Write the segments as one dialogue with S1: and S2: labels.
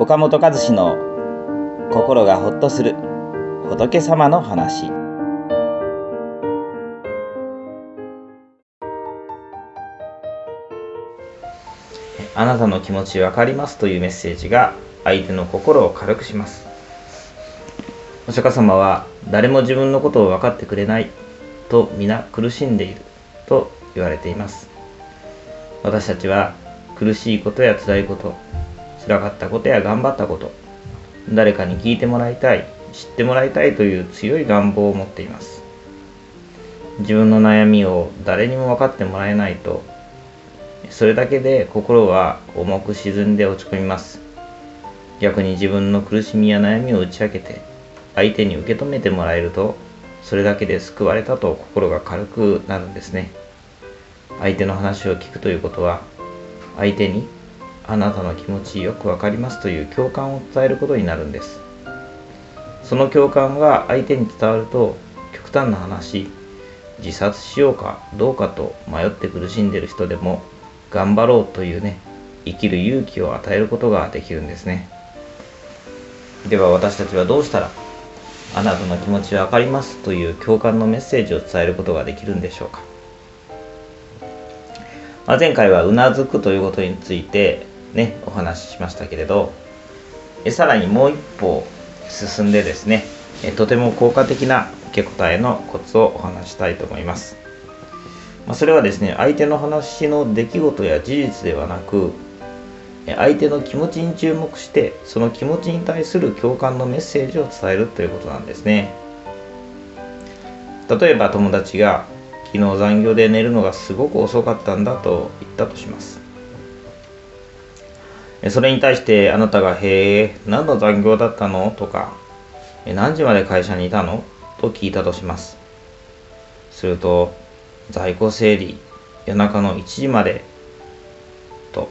S1: 岡本和志の心がほっとする仏様の話。あなたの気持ちわかりますというメッセージが相手の心を軽くします。お釈迦様は誰も自分のことを分かってくれないと皆苦しんでいると言われています。私たちは苦しいことや辛いこと辛かったことや頑張ったこと誰かに聞いてもらいたい知ってもらいたいという強い願望を持っています。自分の悩みを誰にも分かってもらえないとそれだけで心は重く沈んで落ち込みます。逆に自分の苦しみや悩みを打ち明けて相手に受け止めてもらえるとそれだけで救われたと心が軽くなるんですね。相手の話を聞くということは相手にあなたの気持ちよくわかりますという共感を伝えることになるんです。その共感が相手に伝わると極端な話自殺しようかどうかと迷って苦しんでる人でも頑張ろうというね生きる勇気を与えることができるんですね。では私たちはどうしたらあなたの気持ちわかりますという共感のメッセージを伝えることができるんでしょうか。まあ、前回はうなずくということについてね、お話ししましたけれど、えさらにもう一歩進んでですね、えとても効果的な受け答えのコツをお話したいと思います。まあ、それはですね、相手の話の出来事や事実ではなく、相手の気持ちに注目して、その気持ちに対する共感のメッセージを伝えるということなんですね。例えば友達が昨日残業で寝るのがすごく遅かったんだと言ったとしますそれに対してあなたが「へえ何の残業だったの?」とか「何時まで会社にいたの?」と聞いたとしますすると在庫整理夜中の1時までと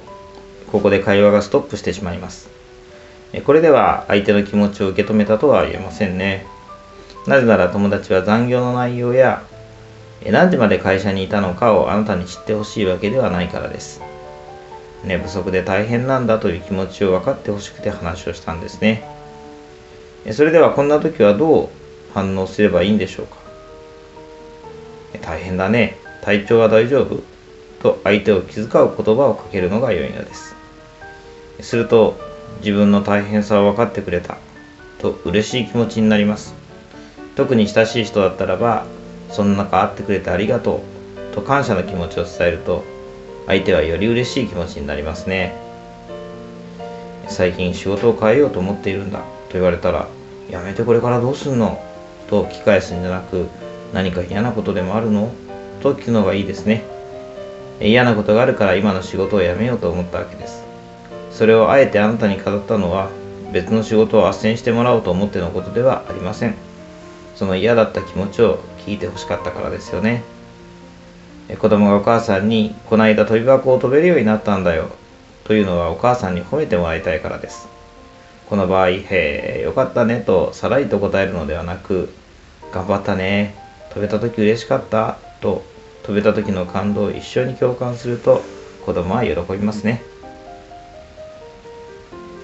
S1: ここで会話がストップしてしまいますこれでは相手の気持ちを受け止めたとは言えませんねなぜなら友達は残業の内容や何時まで会社にいたのかをあなたに知ってほしいわけではないからです。寝不足で大変なんだという気持ちを分かってほしくて話をしたんですね。それではこんな時はどう反応すればいいんでしょうか？大変だね。体調は大丈夫？と相手を気遣う言葉をかけるのが良いのです。すると自分の大変さを分かってくれたと嬉しい気持ちになります。特に親しい人だったらばそんな中会ってくれてありがとうと感謝の気持ちを伝えると相手はより嬉しい気持ちになりますね。最近仕事を変えようと思っているんだ。と言われたらやめてこれからどうすんの？と聞き返すんじゃなく何か嫌なことでもあるの？と聞くのがいいですね。嫌なことがあるから今の仕事を辞めようと思ったわけです。それをあえてあなたに語ったのは別の仕事を斡旋してもらおうと思ってのことではありません。その嫌だった気持ちを聞いてほしかったからですよね。子供がお母さんに、こないだ飛び箱を飛べるようになったんだよ、というのはお母さんに褒めてもらいたいからです。この場合、へえ、よかったねとさらりと答えるのではなく、頑張ったね、飛べた時嬉しかった、と飛べた時の感動を一緒に共感すると子供は喜びますね。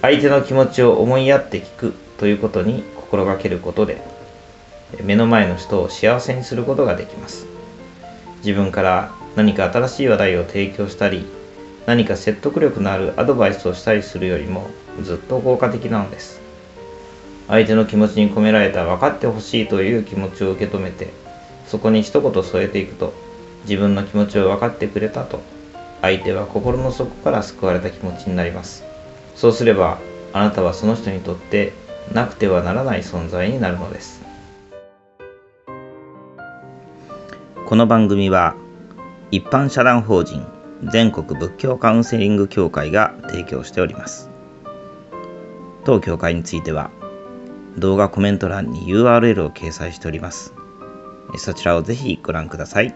S1: 相手の気持ちを思いやって聞くということに心がけることで目の前の人を幸せにすることができます自分から何か新しい話題を提供したり何か説得力のあるアドバイスをしたりするよりもずっと効果的なのです。相手の気持ちに込められた分かってほしいという気持ちを受け止めてそこに一言添えていくと自分の気持ちを分かってくれたと相手は心の底から救われた気持ちになります。そうすればあなたはその人にとってなくてはならない存在になるのです。この番組は一般社団法人全国仏教カウンセリング協会が提供しております。当協会については動画コメント欄に URL を掲載しております。そちらをぜひご覧ください。